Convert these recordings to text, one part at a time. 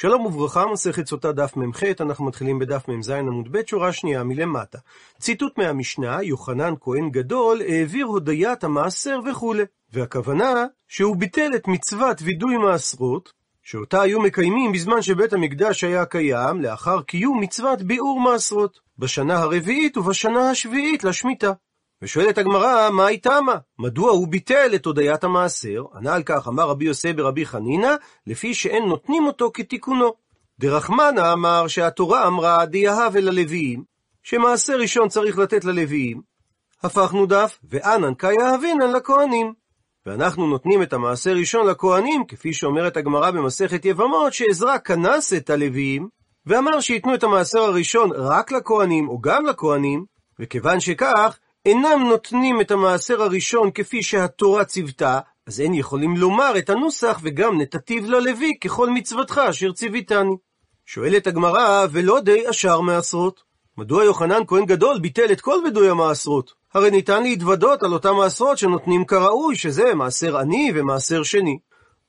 שלום וברכה, מסכת סוטה דף מ"ח, אנחנו מתחילים בדף מ"ז עמוד ב', שורה שנייה מלמטה. ציטוט מהמשנה, יוחנן כהן גדול העביר הודיית המעשר וכולי. והכוונה שהוא ביטל את מצוות וידוי מעשרות, שאותה היו מקיימים בזמן שבית המקדש היה קיים, לאחר קיום מצוות ביעור מעשרות, בשנה הרביעית ובשנה השביעית לשמיטה. ושואלת הגמרא, מה היא תמה? מדוע הוא ביטל את הודיית המעשר? ענה על כך, אמר רבי יוסי ברבי חנינא, לפי שאין נותנים אותו כתיקונו. דרחמנה אמר שהתורה אמרה, דיהב אל הלוויים, שמעשר ראשון צריך לתת ללוויים. הפכנו דף, ואנן כיהבינן לכהנים. ואנחנו נותנים את המעשר ראשון לכהנים, כפי שאומרת הגמרא במסכת יבמות, שעזרא כנס את הלוויים, ואמר שייתנו את המעשר הראשון רק לכהנים, או גם לכהנים, וכיוון שכך, אינם נותנים את המעשר הראשון כפי שהתורה ציוותה, אז אין יכולים לומר את הנוסח וגם נתתיו ללוי ככל מצוותך אשר ציוויתני. שואלת הגמרא, ולא די אשר מעשרות? מדוע יוחנן כהן גדול ביטל את כל וידוי המעשרות? הרי ניתן להתוודות על אותם מעשרות שנותנים כראוי, שזה מעשר עני ומעשר שני.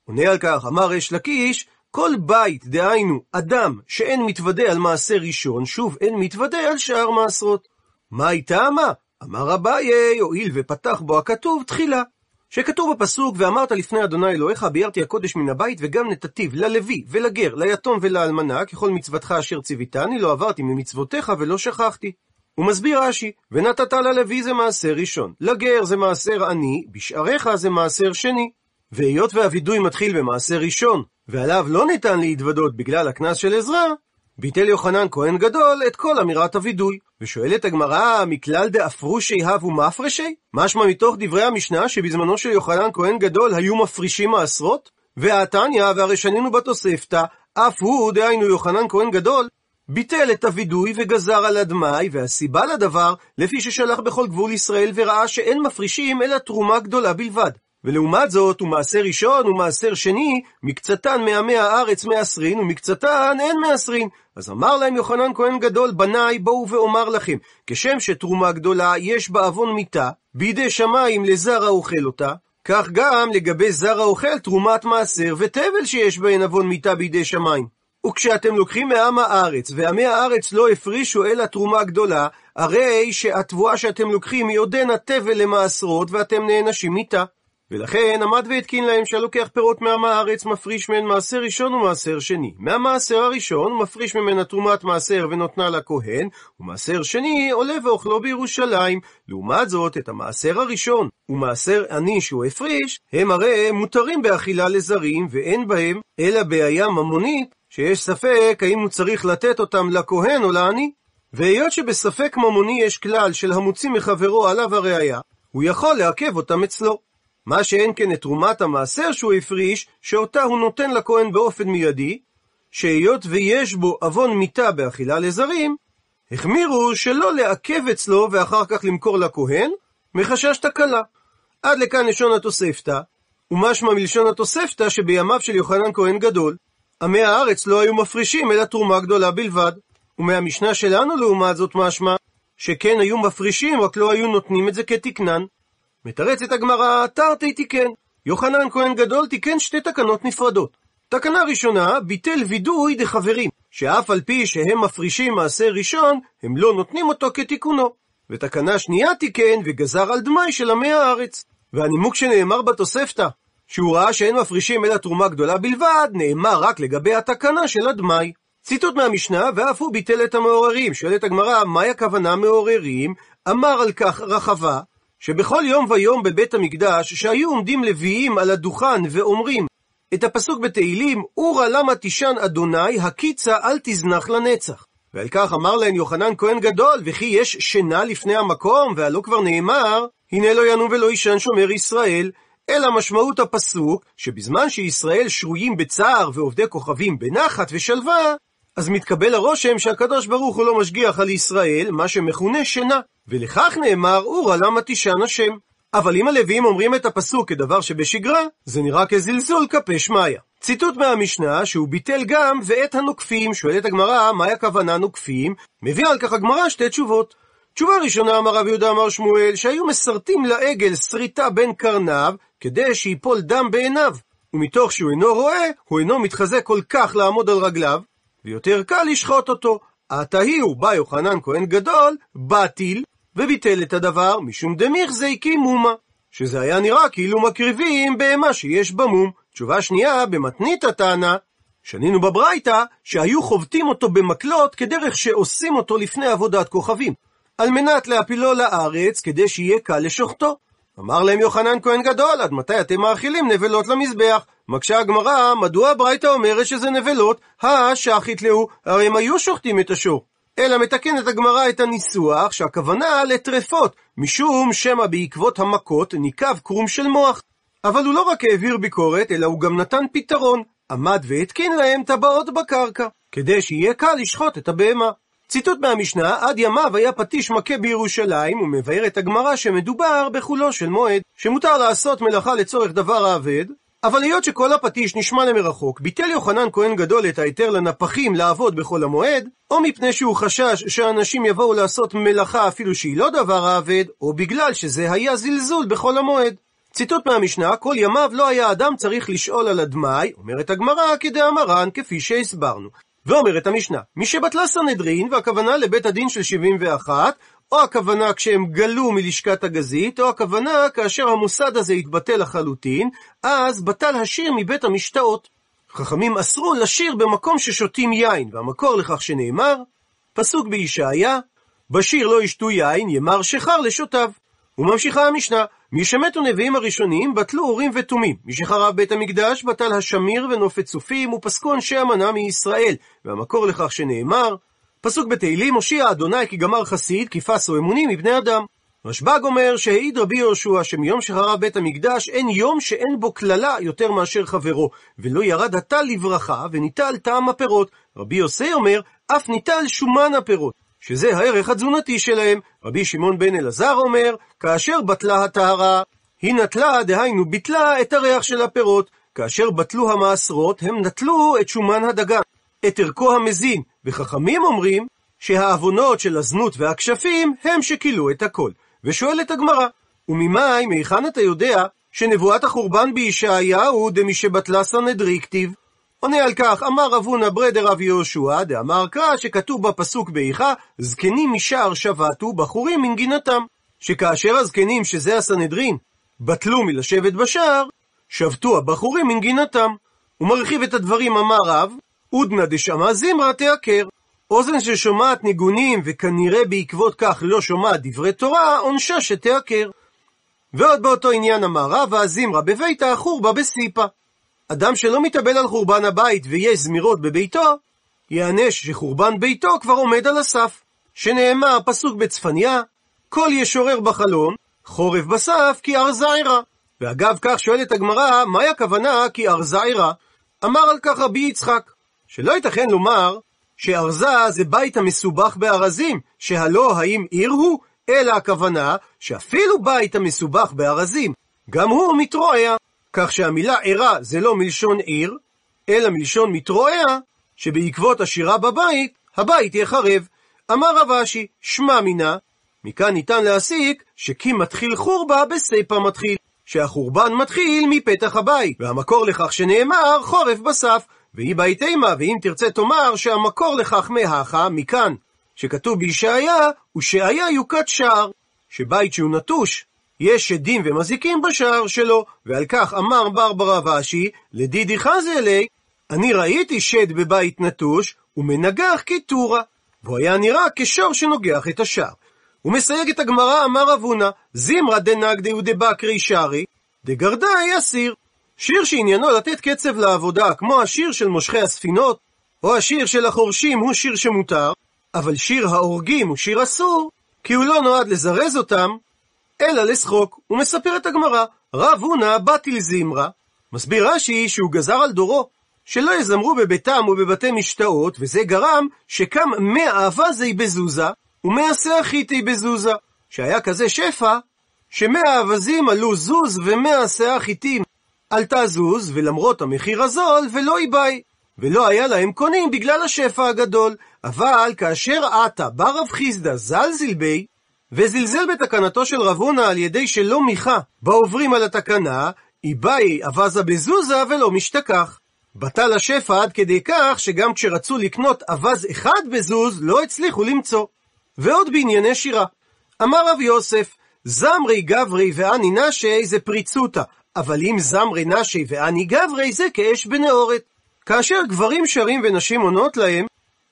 עונה על כך, אמר אש לקיש, כל בית, דהיינו, אדם שאין מתוודה על מעשר ראשון, שוב אין מתוודה על שאר מעשרות. מה הייתה מה? אמר אביי, הואיל ופתח בו הכתוב תחילה. שכתוב בפסוק, ואמרת לפני אדוני אלוהיך, ביארתי הקודש מן הבית, וגם נתתיו ללוי, ולגר, ליתום ולאלמנה, ככל מצוותך אשר ציוויתני, לא עברתי ממצוותיך ולא שכחתי. הוא מסביר רש"י, ונתת ללוי זה מעשר ראשון, לגר זה מעשר עני, בשעריך זה מעשר שני. והיות והווידוי מתחיל במעשר ראשון, ועליו לא ניתן להתוודות בגלל הקנס של עזרא, ביטל יוחנן כהן גדול את כל אמירת הווידוי. ושואלת הגמרא, מכלל דאפרושי הבו מפרשי? משמע מתוך דברי המשנה שבזמנו של יוחנן כהן גדול היו מפרישים מעשרות? והתניא, והרי שנינו בתוספתא, אף הוא, דהיינו יוחנן כהן גדול, ביטל את הווידוי וגזר על הדמאי, והסיבה לדבר, לפי ששלח בכל גבול ישראל וראה שאין מפרישים אלא תרומה גדולה בלבד. ולעומת זאת, ומעשר ראשון ומעשר שני, מקצתן מעמי הארץ מעשרין, ומקצתן אין מעשרין. אז אמר להם יוחנן כהן גדול, בניי, בואו ואומר לכם, כשם שתרומה גדולה יש בה עוון מיתה, בידי שמיים לזר האוכל אותה, כך גם לגבי זר האוכל תרומת מעשר ותבל שיש בהן עוון מיתה בידי שמיים. וכשאתם לוקחים מעם הארץ, ועמי הארץ לא הפרישו אלא תרומה גדולה, הרי שהתבואה שאתם לוקחים היא עודנה תבל למעשרות, ואתם נענשים מיתה. ולכן עמד והתקין להם שהלוקח פירות מעם הארץ מפריש מהן מעשר ראשון ומעשר שני. מהמעשר הראשון מפריש ממנה תרומת מעשר ונותנה לכהן, ומעשר שני עולה ואוכלו בירושלים. לעומת זאת, את המעשר הראשון ומעשר עני שהוא הפריש, הם הרי מותרים באכילה לזרים, ואין בהם אלא בעיה ממונית, שיש ספק האם הוא צריך לתת אותם לכהן או לעני. והיות שבספק ממוני יש כלל של המוציא מחברו עליו הראייה, הוא יכול לעכב אותם אצלו. מה שאין כן את תרומת המעשר שהוא הפריש, שאותה הוא נותן לכהן באופן מיידי, שהיות ויש בו עוון מיתה באכילה לזרים, החמירו שלא לעכב אצלו ואחר כך למכור לכהן, מחשש תקלה. עד לכאן לשון התוספתא, ומשמע מלשון התוספתא שבימיו של יוחנן כהן גדול, עמי הארץ לא היו מפרישים אלא תרומה גדולה בלבד. ומהמשנה שלנו לעומת זאת משמע, שכן היו מפרישים, רק לא היו נותנים את זה כתקנן. מתרצת הגמרא, תרתי תיקן. יוחנן כהן גדול תיקן שתי תקנות נפרדות. תקנה ראשונה, ביטל וידוי דחברים, שאף על פי שהם מפרישים מעשר ראשון, הם לא נותנים אותו כתיקונו. ותקנה שנייה תיקן וגזר על דמי של עמי הארץ. והנימוק שנאמר בתוספתא, שהוא ראה שאין מפרישים אלא תרומה גדולה בלבד, נאמר רק לגבי התקנה של הדמי. ציטוט מהמשנה, ואף הוא ביטל את המעוררים. שואלת הגמרא, מהי הכוונה מעוררים? אמר על כך רחבה, שבכל יום ויום בבית המקדש, שהיו עומדים לוויים על הדוכן ואומרים את הפסוק בתהילים, אורה למה תישן אדוני, הקיצה אל תזנח לנצח. ועל כך אמר להם יוחנן כהן גדול, וכי יש שינה לפני המקום, והלא כבר נאמר, הנה לא ינום ולא יישן שומר ישראל, אלא משמעות הפסוק, שבזמן שישראל שרויים בצער ועובדי כוכבים בנחת ושלווה, אז מתקבל הרושם שהקדוש ברוך הוא לא משגיח על ישראל, מה שמכונה שינה. ולכך נאמר, אורה למה תישן השם. אבל אם הלוויים אומרים את הפסוק כדבר שבשגרה, זה נראה כזלזול כפה שמיא. ציטוט מהמשנה שהוא ביטל גם ואת הנוקפים, שואלת הגמרא, מהי הכוונה נוקפים? מביאה על כך הגמרא שתי תשובות. תשובה ראשונה אמר רב יהודה אמר שמואל, שהיו מסרטים לעגל שריטה בין קרניו, כדי שיפול דם בעיניו. ומתוך שהוא אינו רואה, הוא אינו מתחזק כל כך לעמוד על רגליו, ויותר קל לשחוט אותו. עתה הוא בא יוחנן כהן גדול, בטיל, וביטל את הדבר, משום דמיך זה הקים מומה. שזה היה נראה כאילו מקריבים בהמה שיש במום. תשובה שנייה, במתנית הטענה, שנינו בברייתא, שהיו חובטים אותו במקלות כדרך שעושים אותו לפני עבודת כוכבים, על מנת להפילו לארץ, כדי שיהיה קל לשוחטו. אמר להם יוחנן כהן גדול, עד מתי אתם מאכילים נבלות למזבח? מקשה הגמרא, מדוע הברייתא אומרת שזה נבלות? הא שחית להו, הרי הם היו שוחטים את השור. אלא מתקנת הגמרא את הניסוח שהכוונה לטרפות, משום שמא בעקבות המכות ניקב קרום של מוח. אבל הוא לא רק העביר ביקורת, אלא הוא גם נתן פתרון. עמד והתקין להם טבעות בקרקע, כדי שיהיה קל לשחוט את הבהמה. ציטוט מהמשנה, עד ימיו היה פטיש מכה בירושלים, ומבארת הגמרא שמדובר בחולו של מועד, שמותר לעשות מלאכה לצורך דבר האבד, אבל היות שכל הפטיש נשמע למרחוק, ביטל יוחנן כהן גדול את ההיתר לנפחים לעבוד בחול המועד, או מפני שהוא חשש שאנשים יבואו לעשות מלאכה אפילו שהיא לא דבר האבד, או בגלל שזה היה זלזול בחול המועד. ציטוט מהמשנה, כל ימיו לא היה אדם צריך לשאול על הדמאי, אומרת הגמרא כדאמרן כפי שהסברנו. ואומרת המשנה, מי שבטלה סנהדרין, והכוונה לבית הדין של 71, או הכוונה כשהם גלו מלשכת הגזית, או הכוונה כאשר המוסד הזה התבטל לחלוטין, אז בטל השיר מבית המשתאות. חכמים אסרו לשיר במקום ששותים יין, והמקור לכך שנאמר, פסוק בישעיה, בשיר לא ישתו יין, ימר שחר לשותיו. וממשיכה המשנה, מי שמתו נביאים הראשונים, בטלו אורים ותומים. מי שחרב בית המקדש, בטל השמיר ונופת צופים, ופסקו אנשי המנה מישראל. והמקור לכך שנאמר, פסוק בתהילים, הושיע אדוני כי גמר חסיד, כי פסו אמונים מבני אדם. רשב"ג אומר שהעיד רבי יהושע שמיום שחרב בית המקדש אין יום שאין בו קללה יותר מאשר חברו, ולא ירד הטל לברכה וניטל טעם הפירות. רבי יוסי אומר, אף ניטל שומן הפירות. שזה הערך התזונתי שלהם. רבי שמעון בן אלעזר אומר, כאשר בטלה הטהרה, היא נטלה, דהיינו ביטלה את הריח של הפירות. כאשר בטלו המעשרות, הם נטלו את שומן הדגן, את ערכו המזין. וחכמים אומרים שהעוונות של הזנות והכשפים הם שכילו את הכל. ושואלת הגמרא, וממאי, מהיכן אתה יודע שנבואת החורבן בישעיהו דמשבטלה סנהדרי כתיב? עונה על כך, אמר רב הונא ברדר רב יהושע, דאמר קרא שכתוב בפסוק באיכה, זקנים משער שבתו, בחורים מנגינתם. שכאשר הזקנים, שזה הסנהדרין, בטלו מלשבת בשער, שבתו הבחורים מנגינתם. הוא מרחיב את הדברים, אמר רב, עודנא דשמע זמרה תעקר. אוזן ששומעת ניגונים וכנראה בעקבות כך לא שומעת דברי תורה, עונשה שתעקר. ועוד באותו עניין אמר רב, והזמרה בבית החורבה בסיפה. אדם שלא מתאבל על חורבן הבית ויש זמירות בביתו, יענש שחורבן ביתו כבר עומד על הסף. שנאמר, פסוק בצפניה, כל ישורר בחלון, חורף בסף כי ארזיירה. ואגב כך שואלת הגמרא, מהי הכוונה כי ארזיירה? אמר על כך רבי יצחק, שלא ייתכן לומר שארזה זה בית המסובך בארזים, שהלא האם עיר הוא? אלא הכוונה שאפילו בית המסובך בארזים, גם הוא מתרועע. כך שהמילה ערה זה לא מלשון עיר, אלא מלשון מתרועע, שבעקבות השירה בבית, הבית יחרב. אמר רב אשי, שמע מינה, מכאן ניתן להסיק שכי מתחיל חורבה בסיפה מתחיל, שהחורבן מתחיל מפתח הבית, והמקור לכך שנאמר חורף בסף, והיא בית אימה, ואם תרצה תאמר שהמקור לכך מהכה, מכאן, שכתוב בישעיה, ושעיה יוקת שער, שבית שהוא נטוש, יש שדים ומזיקים בשער שלו, ועל כך אמר ברברה ואשי, לדידי חזה אלי, אני ראיתי שד בבית נטוש, ומנגח כטורה, והוא היה נראה כשור שנוגח את השער. הוא מסייג את הגמרא, אמר אבונה, זמרא דנגדי ודבקרי שרי, דגרדאי אסיר. שיר שעניינו לתת קצב לעבודה, כמו השיר של מושכי הספינות, או השיר של החורשים הוא שיר שמותר, אבל שיר ההורגים הוא שיר אסור, כי הוא לא נועד לזרז אותם, אלא לשחוק. ומספרת הגמרא, רב הונא בטיל זמרה. מסביר רש"י שהוא גזר על דורו, שלא יזמרו בביתם ובבתי משתאות, וזה גרם שקם מאה אווזי בזוזה, ומאה סאחיתי בזוזה. שהיה כזה שפע, שמאה אווזים עלו זוז ומאה סאחיתים עלתה זוז, ולמרות המחיר הזול, ולא איבאי. ולא היה להם קונים בגלל השפע הגדול. אבל כאשר עתה בא רב חיסדא זלזיל בי, וזלזל בתקנתו של רב הונא על ידי שלא מיכה בעוברים על התקנה, איבאי אבזה בזוזה ולא משתכח. בטל השפע עד כדי כך שגם כשרצו לקנות אבז אחד בזוז, לא הצליחו למצוא. ועוד בענייני שירה. אמר רב יוסף, זמרי גברי ואני נשי זה פריצותא, אבל אם זמרי נשי ואני גברי זה כאש בנאורת. כאשר גברים שרים ונשים עונות להם,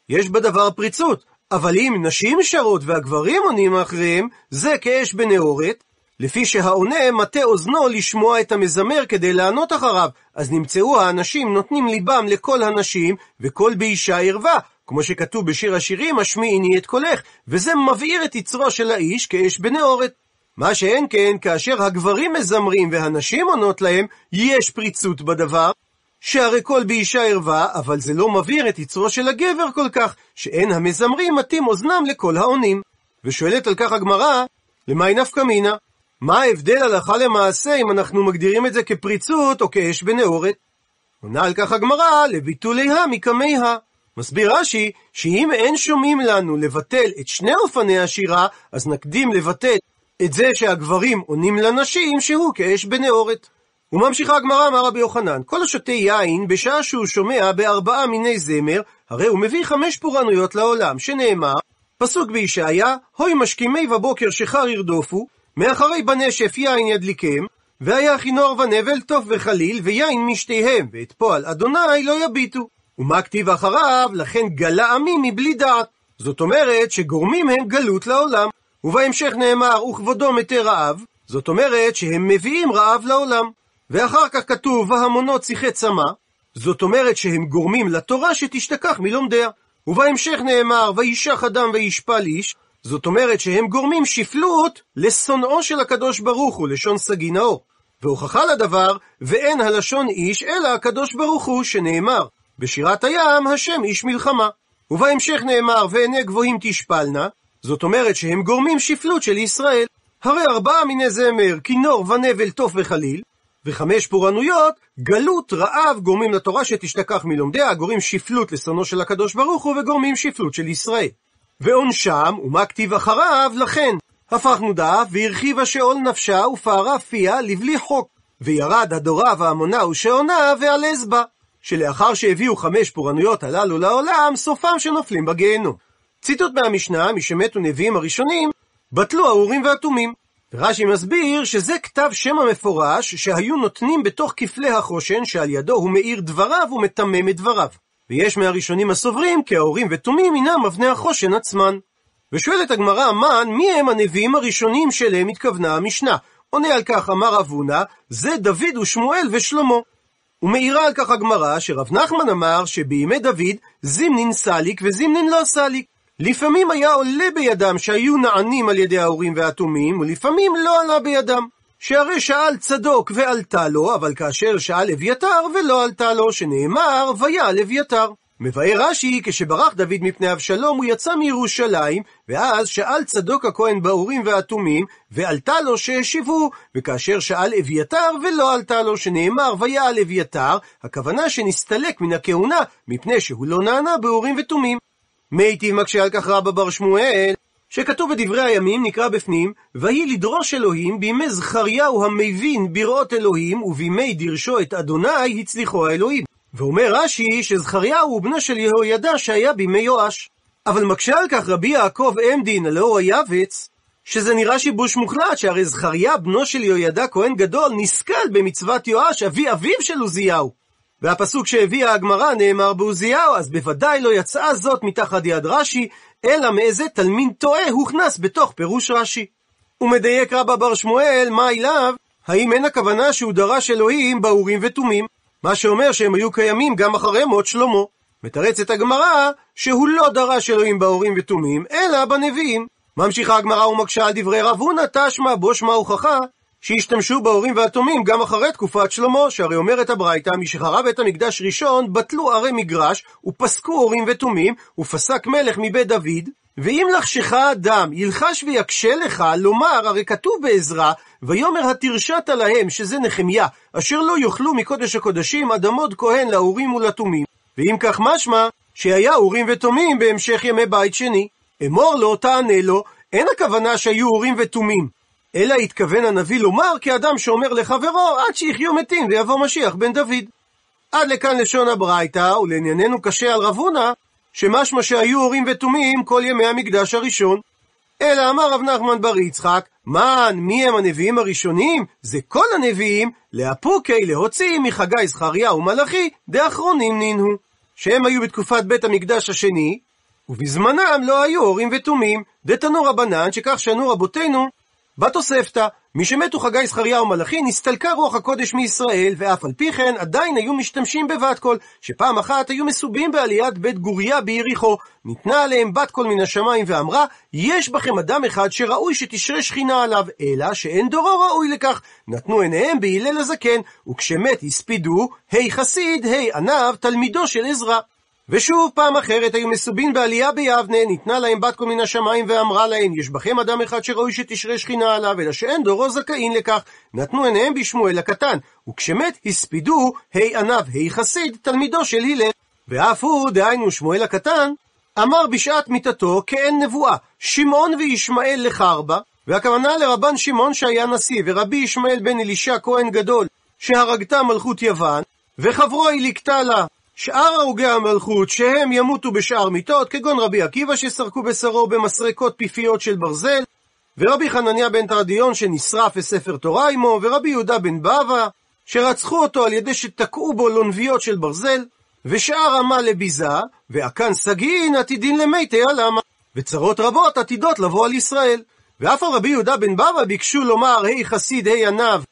יש בדבר פריצות, אבל אם נשים שרות והגברים עונים אחריהם, זה כאש בנאורת, לפי שהעונה מטה אוזנו לשמוע את המזמר כדי לענות אחריו, אז נמצאו האנשים נותנים ליבם לכל הנשים, וכל באישה ערווה, כמו שכתוב בשיר השירים, השמיעיני את קולך, וזה מבעיר את יצרו של האיש כאש בנאורת. מה שאין כן, כאשר הגברים מזמרים והנשים עונות להם, יש פריצות בדבר, שהרי כל באישה ערווה, אבל זה לא מבעיר את יצרו של הגבר כל כך, שאין המזמרים מטים אוזנם לכל העונים. ושואלת על כך הגמרא, למאי נפקא מינה? מה ההבדל הלכה למעשה אם אנחנו מגדירים את זה כפריצות או כאש בנאורת? עונה על כך הגמרא, לביטוליה מקמיה. מסביר רש"י, שאם אין שומעים לנו לבטל את שני אופני השירה, אז נקדים לבטל את זה שהגברים עונים לנשים שהוא כאש בנאורת. וממשיכה הגמרא, אמר רבי יוחנן, כל השותה יין בשעה שהוא שומע בארבעה מיני זמר, הרי הוא מביא חמש פורענויות לעולם, שנאמר, פסוק בישעיה, הוי משכימי בבוקר שחר ירדופו, מאחרי בנשף יין ידליקם, והיה כינור ונבל טוף וחליל, ויין משתיהם, ואת פועל אדוני לא יביטו. ומה כתיב אחריו? לכן גלה עמי מבלי דעת. זאת אומרת שגורמים הם גלות לעולם. ובהמשך נאמר, וכבודו מתי רעב, זאת אומרת שהם מביאים רעב לעולם. ואחר כך כתוב, והמונות שיחי צמא, זאת אומרת שהם גורמים לתורה שתשתכח מלומדיה. ובהמשך נאמר, וישח אדם וישפל איש, זאת אומרת שהם גורמים שפלות לשונאו של הקדוש ברוך הוא, לשון סגי נאור. והוכחה לדבר, ואין הלשון איש, אלא הקדוש ברוך הוא, שנאמר, בשירת הים, השם איש מלחמה. ובהמשך נאמר, ועיני גבוהים תשפלנה, זאת אומרת שהם גורמים שפלות של ישראל. הרי ארבעה מיני זמר, כינור ונבל, תוף וחליל, וחמש פורענויות, גלות, רעב, גורמים לתורה שתשתכח מלומדיה, גורמים שפלות לשונאו של הקדוש ברוך הוא, וגורמים שפלות של ישראל. ועונשם, ומה כתיב אחריו, לכן. הפכנו דף, והרחיבה שאול נפשה, ופערה פיה, לבלי חוק. וירד הדורה והמונה ושעונה, ועלז בה. שלאחר שהביאו חמש פורענויות הללו לעולם, סופם שנופלים בגיהנום. ציטוט מהמשנה, משמתו נביאים הראשונים, בטלו האורים והתומים. רש"י מסביר שזה כתב שם המפורש שהיו נותנים בתוך כפלי החושן שעל ידו הוא מאיר דבריו ומתמם את דבריו. ויש מהראשונים הסוברים כי האורים ותומים הינם אבני החושן עצמן. ושואלת הגמרא מן, מי הם הנביאים הראשונים שאליהם התכוונה המשנה? עונה על כך אמר אבונה, זה דוד ושמואל ושלמה. ומעירה על כך הגמרא שרב נחמן אמר שבימי דוד זימנין סליק וזימנין לא סליק. לפעמים היה עולה בידם שהיו נענים על ידי ההורים והתומים, ולפעמים לא עלה בידם. שהרי שאל צדוק ועלתה לו, אבל כאשר שאל אביתר ולא עלתה לו, שנאמר, ויעל אביתר. מבאר רש"י, כשברח דוד מפני אבשלום, הוא יצא מירושלים, ואז שאל צדוק הכהן באורים והתומים, ועלתה לו שהשיבו, וכאשר שאל אביתר ולא עלתה לו, שנאמר ויעל אביתר, הכוונה שנסתלק מן הכהונה, מפני שהוא לא נענה באורים ותומים. מיטיב מקשה על כך רבא בר שמואל, שכתוב בדברי הימים, נקרא בפנים, ויהי לדרוש אלוהים בימי זכריהו המבין בראות אלוהים, ובימי דרשו את אדוני הצליחו האלוהים. ואומר רש"י שזכריהו הוא בנו של יהוידע שהיה בימי יואש. אבל מקשה על כך רבי יעקב עמדין, הלא הוא היבץ, שזה נראה שיבוש מוחלט, שהרי זכריה בנו של יהוידע כהן גדול נסכל במצוות יואש, אבי אביו של עוזיהו. והפסוק שהביאה הגמרא נאמר בעוזיהו, אז בוודאי לא יצאה זאת מתחת יד רש"י, אלא מאיזה תלמין טועה הוכנס בתוך פירוש רש"י. ומדייק רבא בר שמואל, מה אליו? האם אין הכוונה שהוא דרש אלוהים באורים ותומים? מה שאומר שהם היו קיימים גם אחרי מות שלמה. מתרצת הגמרא שהוא לא דרש אלוהים באורים ותומים, אלא בנביאים. ממשיכה הגמרא ומקשה על דברי רב הונא תשמע בו שמע הוכחה שהשתמשו בהורים והתומים גם אחרי תקופת שלמה, שהרי אומרת הברייתא, משחרב בית המקדש ראשון, בטלו ערי מגרש, ופסקו הורים ותומים, ופסק מלך מבית דוד, ואם לחשך אדם ילחש ויקשה לך לומר, הרי כתוב בעזרא, ויאמר התרשת להם, שזה נחמיה, אשר לא יאכלו מקודש הקודשים עד עמוד כהן לאורים ולתומים. ואם כך משמע, שהיה אורים ותומים בהמשך ימי בית שני. אמור לו, תענה לו, אין הכוונה שהיו אורים ותומים, אלא התכוון הנביא לומר כאדם שאומר לחברו, עד שיחיו מתים ויבוא משיח בן דוד. עד לכאן לשון הברייתא, ולענייננו קשה על רב הונא, שמשמע שהיו הורים ותומים כל ימי המקדש הראשון. אלא אמר רב נחמן בר יצחק, מן, מי הם הנביאים הראשונים? זה כל הנביאים, לאפוקי להוציא מחגי זכריה ומלאכי, דאחרונים נינו. שהם היו בתקופת בית המקדש השני, ובזמנם לא היו הורים ותומים. דתנו רבנן, שכך שנו רבותינו, בתוספתא, משמתו חגי זכריה ומלאכי, נסתלקה רוח הקודש מישראל, ואף על פי כן עדיין היו משתמשים בבת קול, שפעם אחת היו מסובים בעליית בית גוריה ביריחו. ניתנה עליהם בת קול מן השמיים ואמרה, יש בכם אדם אחד שראוי שתשרה שכינה עליו, אלא שאין דורו ראוי לכך. נתנו עיניהם בהלל הזקן, וכשמת הספידו, היי חסיד, היי עניו, תלמידו של עזרא. ושוב פעם אחרת היו מסובין בעלייה ביבנה, ניתנה להם בת כל מן השמיים ואמרה להם, יש בכם אדם אחד שראוי שתשרה שכינה עליו, אלא שאין דורו זכאין לכך. נתנו עיניהם בשמואל הקטן, וכשמת הספידו, היי עניו, היי חסיד, תלמידו של הלל. ואף הוא, דהיינו שמואל הקטן, אמר בשעת מיתתו כאין נבואה, שמעון וישמעאל לחרבה, והכוונה לרבן שמעון שהיה נשיא, ורבי ישמעאל בן אלישע כהן גדול, שהרגתה מלכות יוון, וחברו היא לקטה לה שאר הרוגי המלכות שהם ימותו בשאר מיתות, כגון רבי עקיבא שסרקו בשרו במסרקות פיפיות של ברזל, ורבי חנניה בן תרדיון שנשרף לספר תורה עמו, ורבי יהודה בן בבא, שרצחו אותו על ידי שתקעו בו לונביות של ברזל, ושאר עמה לביזה, ועקן סגין עתידין למיתי עלמה, וצרות רבות עתידות לבוא על ישראל. ואף על רבי יהודה בן בבא ביקשו לומר, היי חסיד, היי עניו,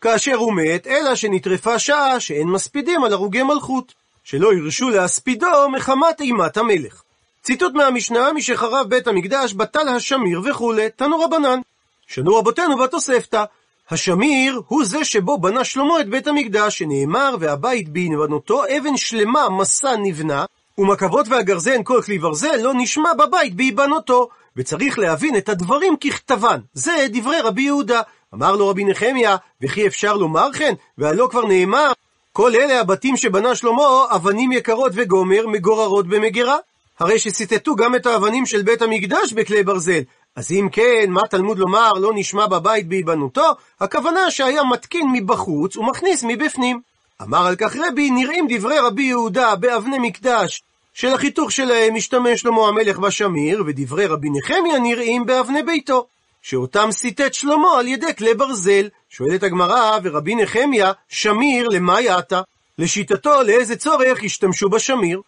כאשר הוא מת, אלא שנטרפה שעה שאין מספידים על הרוגי מלכות. שלא הרשו להספידו מחמת אימת המלך. ציטוט מהמשנה, משחרב בית המקדש, בטל השמיר וכולי, תנו רבנן. שנו רבותינו בתוספתא. השמיר הוא זה שבו בנה שלמה את בית המקדש, שנאמר, והבית בהיבנותו אבן שלמה מסע נבנה, ומקבות והגרזן כל כלי ברזל לא נשמע בבית בהיבנותו. וצריך להבין את הדברים ככתבן. זה דברי רבי יהודה. אמר לו רבי נחמיה, וכי אפשר לומר כן? והלא כבר נאמר, כל אלה הבתים שבנה שלמה, אבנים יקרות וגומר, מגוררות במגירה. הרי שציטטו גם את האבנים של בית המקדש בכלי ברזל. אז אם כן, מה תלמוד לומר לא נשמע בבית בהיבנותו? הכוונה שהיה מתקין מבחוץ ומכניס מבפנים. אמר על כך רבי, נראים דברי רבי יהודה באבני מקדש, של החיתוך שלהם משתמש שלמה המלך בשמיר, ודברי רבי נחמיה נראים באבני ביתו. שאותם ציטט שלמה על ידי כלי ברזל. שואלת הגמרא, ורבי נחמיה, שמיר למה יעתה? לשיטתו, לאיזה צורך השתמשו בשמיר?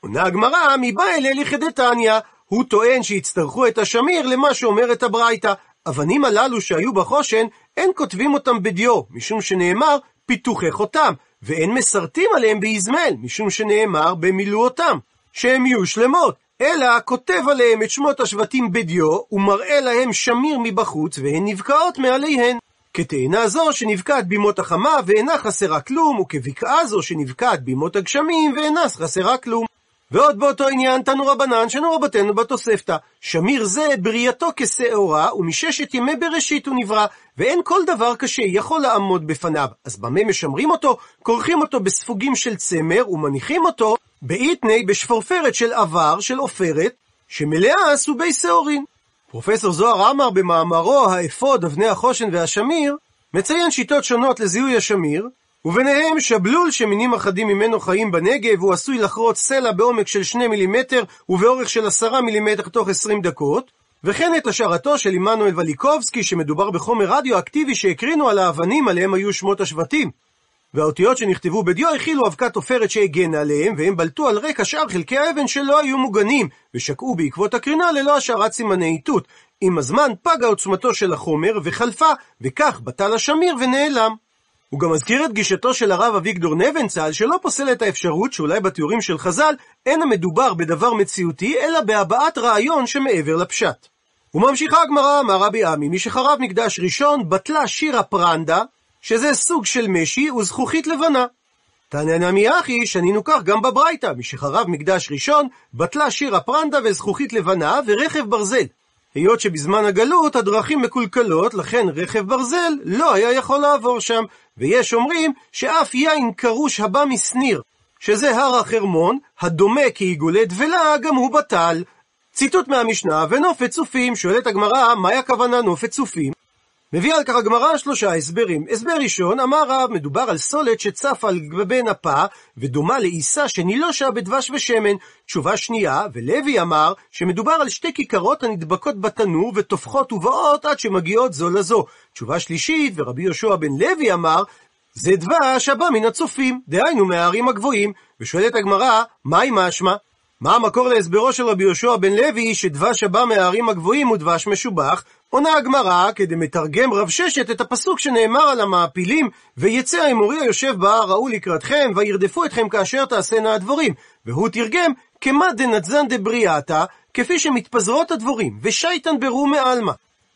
עונה הגמרא, מבא אלה לכדתניא, הוא טוען שיצטרכו את השמיר למה שאומרת הברייתא. אבנים הללו שהיו בחושן, אין כותבים אותם בדיו, משום שנאמר פיתוחי חותם, ואין מסרטים עליהם באזמל, משום שנאמר במילאו אותם, שהם יהיו שלמות. אלא כותב עליהם את שמות השבטים בדיו, ומראה להם שמיר מבחוץ, והן נבקעות מעליהן. כתאנה זו שנבקעת בימות החמה ואינה חסרה כלום, וכבקעה זו שנבקעת בימות הגשמים ואינה חסרה כלום. ועוד באותו עניין תנו רבנן שנו רבותינו בתוספתא. שמיר זה בריאתו כשעורה, ומששת ימי בראשית הוא נברא, ואין כל דבר קשה יכול לעמוד בפניו. אז במה משמרים אותו? כורכים אותו בספוגים של צמר, ומניחים אותו באיתני בשפורפרת של עבר, של עופרת, שמלאה סובי שעורין. פרופסור זוהר עמר במאמרו האפוד, אבני החושן והשמיר, מציין שיטות שונות לזיהוי השמיר, וביניהם שבלול שמינים אחדים ממנו חיים בנגב, הוא עשוי לחרוץ סלע בעומק של 2 מילימטר ובאורך של 10 מילימטר תוך 20 דקות, וכן את השערתו של עמנואל וליקובסקי, שמדובר בחומר רדיואקטיבי שהקרינו על האבנים עליהם היו שמות השבטים. והאותיות שנכתבו בדיו הכילו אבקת עופרת שהגנה עליהם, והם בלטו על רקע שאר חלקי האבן שלא היו מוגנים, ושקעו בעקבות הקרינה ללא השארת סימני איתות. עם הזמן פגה עוצמתו של החומר וחלפה, וכך בטל השמיר ונעלם. הוא גם מזכיר את גישתו של הרב אביגדור נבנצל, שלא פוסל את האפשרות שאולי בתיאורים של חז"ל אין המדובר בדבר מציאותי, אלא בהבעת רעיון שמעבר לפשט. וממשיכה הגמרא, אמר רבי עמי, מי שחרב מקדש ראשון, בטלה שירה פרנדה, שזה סוג של משי וזכוכית לבנה. תנא נמי אחי, שנינו כך גם בברייתא, משחרב מקדש ראשון, בטלה שירה פרנדה וזכוכית לבנה ורכב ברזל. היות שבזמן הגלות הדרכים מקולקלות, לכן רכב ברזל לא היה יכול לעבור שם, ויש אומרים שאף יין קרוש הבא משניר, שזה הר החרמון, הדומה כעיגולי דבלה, גם הוא בטל. ציטוט מהמשנה, ונופת צופים, שואלת הגמרא, מהי הכוונה נופת צופים? מביא על כך הגמרא שלושה הסברים. הסבר ראשון, אמר רב, מדובר על סולת שצפה על גבי נפה, ודומה לעיסה שנילושה בדבש ושמן. תשובה שנייה, ולוי אמר, שמדובר על שתי כיכרות הנדבקות בתנור, וטופחות ובאות עד שמגיעות זו לזו. תשובה שלישית, ורבי יהושע בן לוי אמר, זה דבש הבא מן הצופים, דהיינו מהערים הגבוהים. ושואלת הגמרא, מהי משמע? מה המקור להסברו של רבי יהושע בן לוי, שדבש הבא מהערים הגבוהים הוא דבש משובח? עונה הגמרא, כדי מתרגם רב ששת את הפסוק שנאמר על המעפילים, ויצא האמורי היושב בהר ראו לקראתכם, וירדפו אתכם כאשר תעשינה הדבורים. והוא תרגם, כמה דנתזן דבריאתה, כפי שמתפזרות הדבורים, ושייטן ברום מעלמא.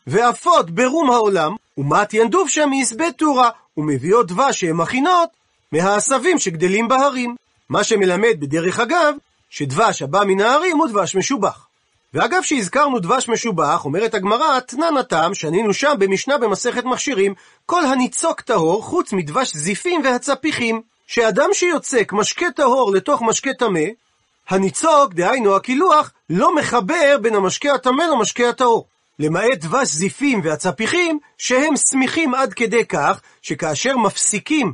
ועפות ברום העולם, ומת ינדוב שם יסבה טורה, ומביאות דבש שהן מכינות, מהעשבים שגדלים בהרים. מה שמלמד בדרך אגב, שדבש הבא מן ההרים הוא דבש משובח. ואגב שהזכרנו דבש משובח, אומרת הגמרא, תנן הטעם, שנינו שם במשנה במסכת מכשירים, כל הניצוק טהור חוץ מדבש זיפים והצפיחים. שאדם שיוצק משקה טהור לתוך משקה טמא, הניצוק, דהיינו הקילוח, לא מחבר בין המשקה הטמא למשקה הטהור. למעט דבש זיפים והצפיחים, שהם סמיכים עד כדי כך, שכאשר מפסיקים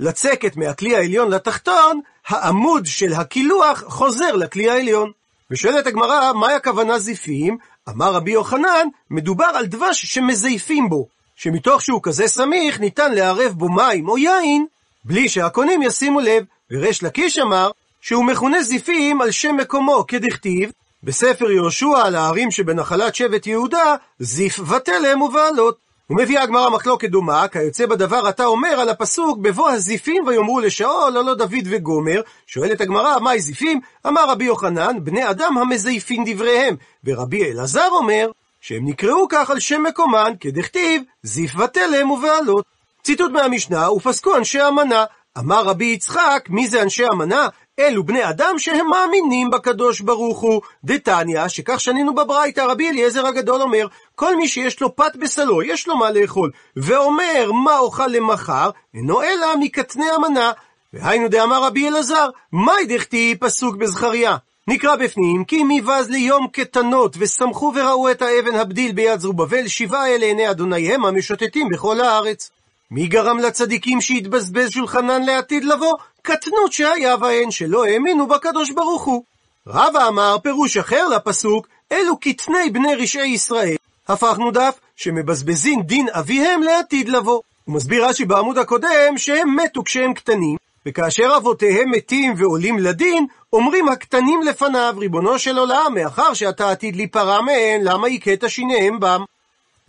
לצקת מהכלי העליון לתחתון, העמוד של הקילוח חוזר לכלי העליון. ושואלת הגמרא, מהי הכוונה זיפים? אמר רבי יוחנן, מדובר על דבש שמזייפים בו, שמתוך שהוא כזה סמיך, ניתן לערב בו מים או יין, בלי שהקונים ישימו לב. וריש לקיש אמר, שהוא מכונה זיפים על שם מקומו, כדכתיב, בספר יהושע על הערים שבנחלת שבט יהודה, זיף ותלם ובעלות. ומביאה הגמרא מחלוקת דומה, כיוצא בדבר אתה אומר על הפסוק, בבוא הזיפים ויאמרו לשאול, לא לא דוד וגומר. שואלת הגמרא, מהי זיפים? אמר רבי יוחנן, בני אדם המזייפים דבריהם. ורבי אלעזר אומר, שהם נקראו כך על שם מקומן, כדכתיב, זיף ותלם ובעלות. ציטוט מהמשנה, ופסקו אנשי המנה. אמר רבי יצחק, מי זה אנשי המנה? אלו בני אדם שהם מאמינים בקדוש ברוך הוא. דתניא, שכך שנינו בברייתא, רבי אליעזר הגדול אומר, כל מי שיש לו פת בסלו, יש לו מה לאכול, ואומר מה אוכל למחר, אינו אלא מקטני המנה. והיינו דאמר רבי אלעזר, מאי דכתיב פסוק בזכריה. נקרא בפנים, כי מבז ליום קטנות, ושמחו וראו את האבן הבדיל ביד זרובבל, שבעה אלה עיני אדוניהם המשוטטים בכל הארץ. מי גרם לצדיקים שהתבזבז שולחנן לעתיד לבוא? קטנות שהיה בהן, שלא האמינו בקדוש ברוך הוא. רבא אמר פירוש אחר לפסוק, אלו קטני בני רשעי ישראל. הפכנו דף, שמבזבזים דין אביהם לעתיד לבוא. הוא מסביר רש"י בעמוד הקודם, שהם מתו כשהם קטנים, וכאשר אבותיהם מתים ועולים לדין, אומרים הקטנים לפניו, ריבונו של עולם, מאחר שאתה עתיד להיפרע מהן, למה הכית שיניהם בם?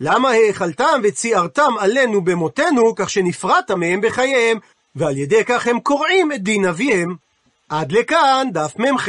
למה האכלתם וציערתם עלינו במותנו, כך שנפרעת מהם בחייהם, ועל ידי כך הם קורעים את דין אביהם. עד לכאן דף מ"ח.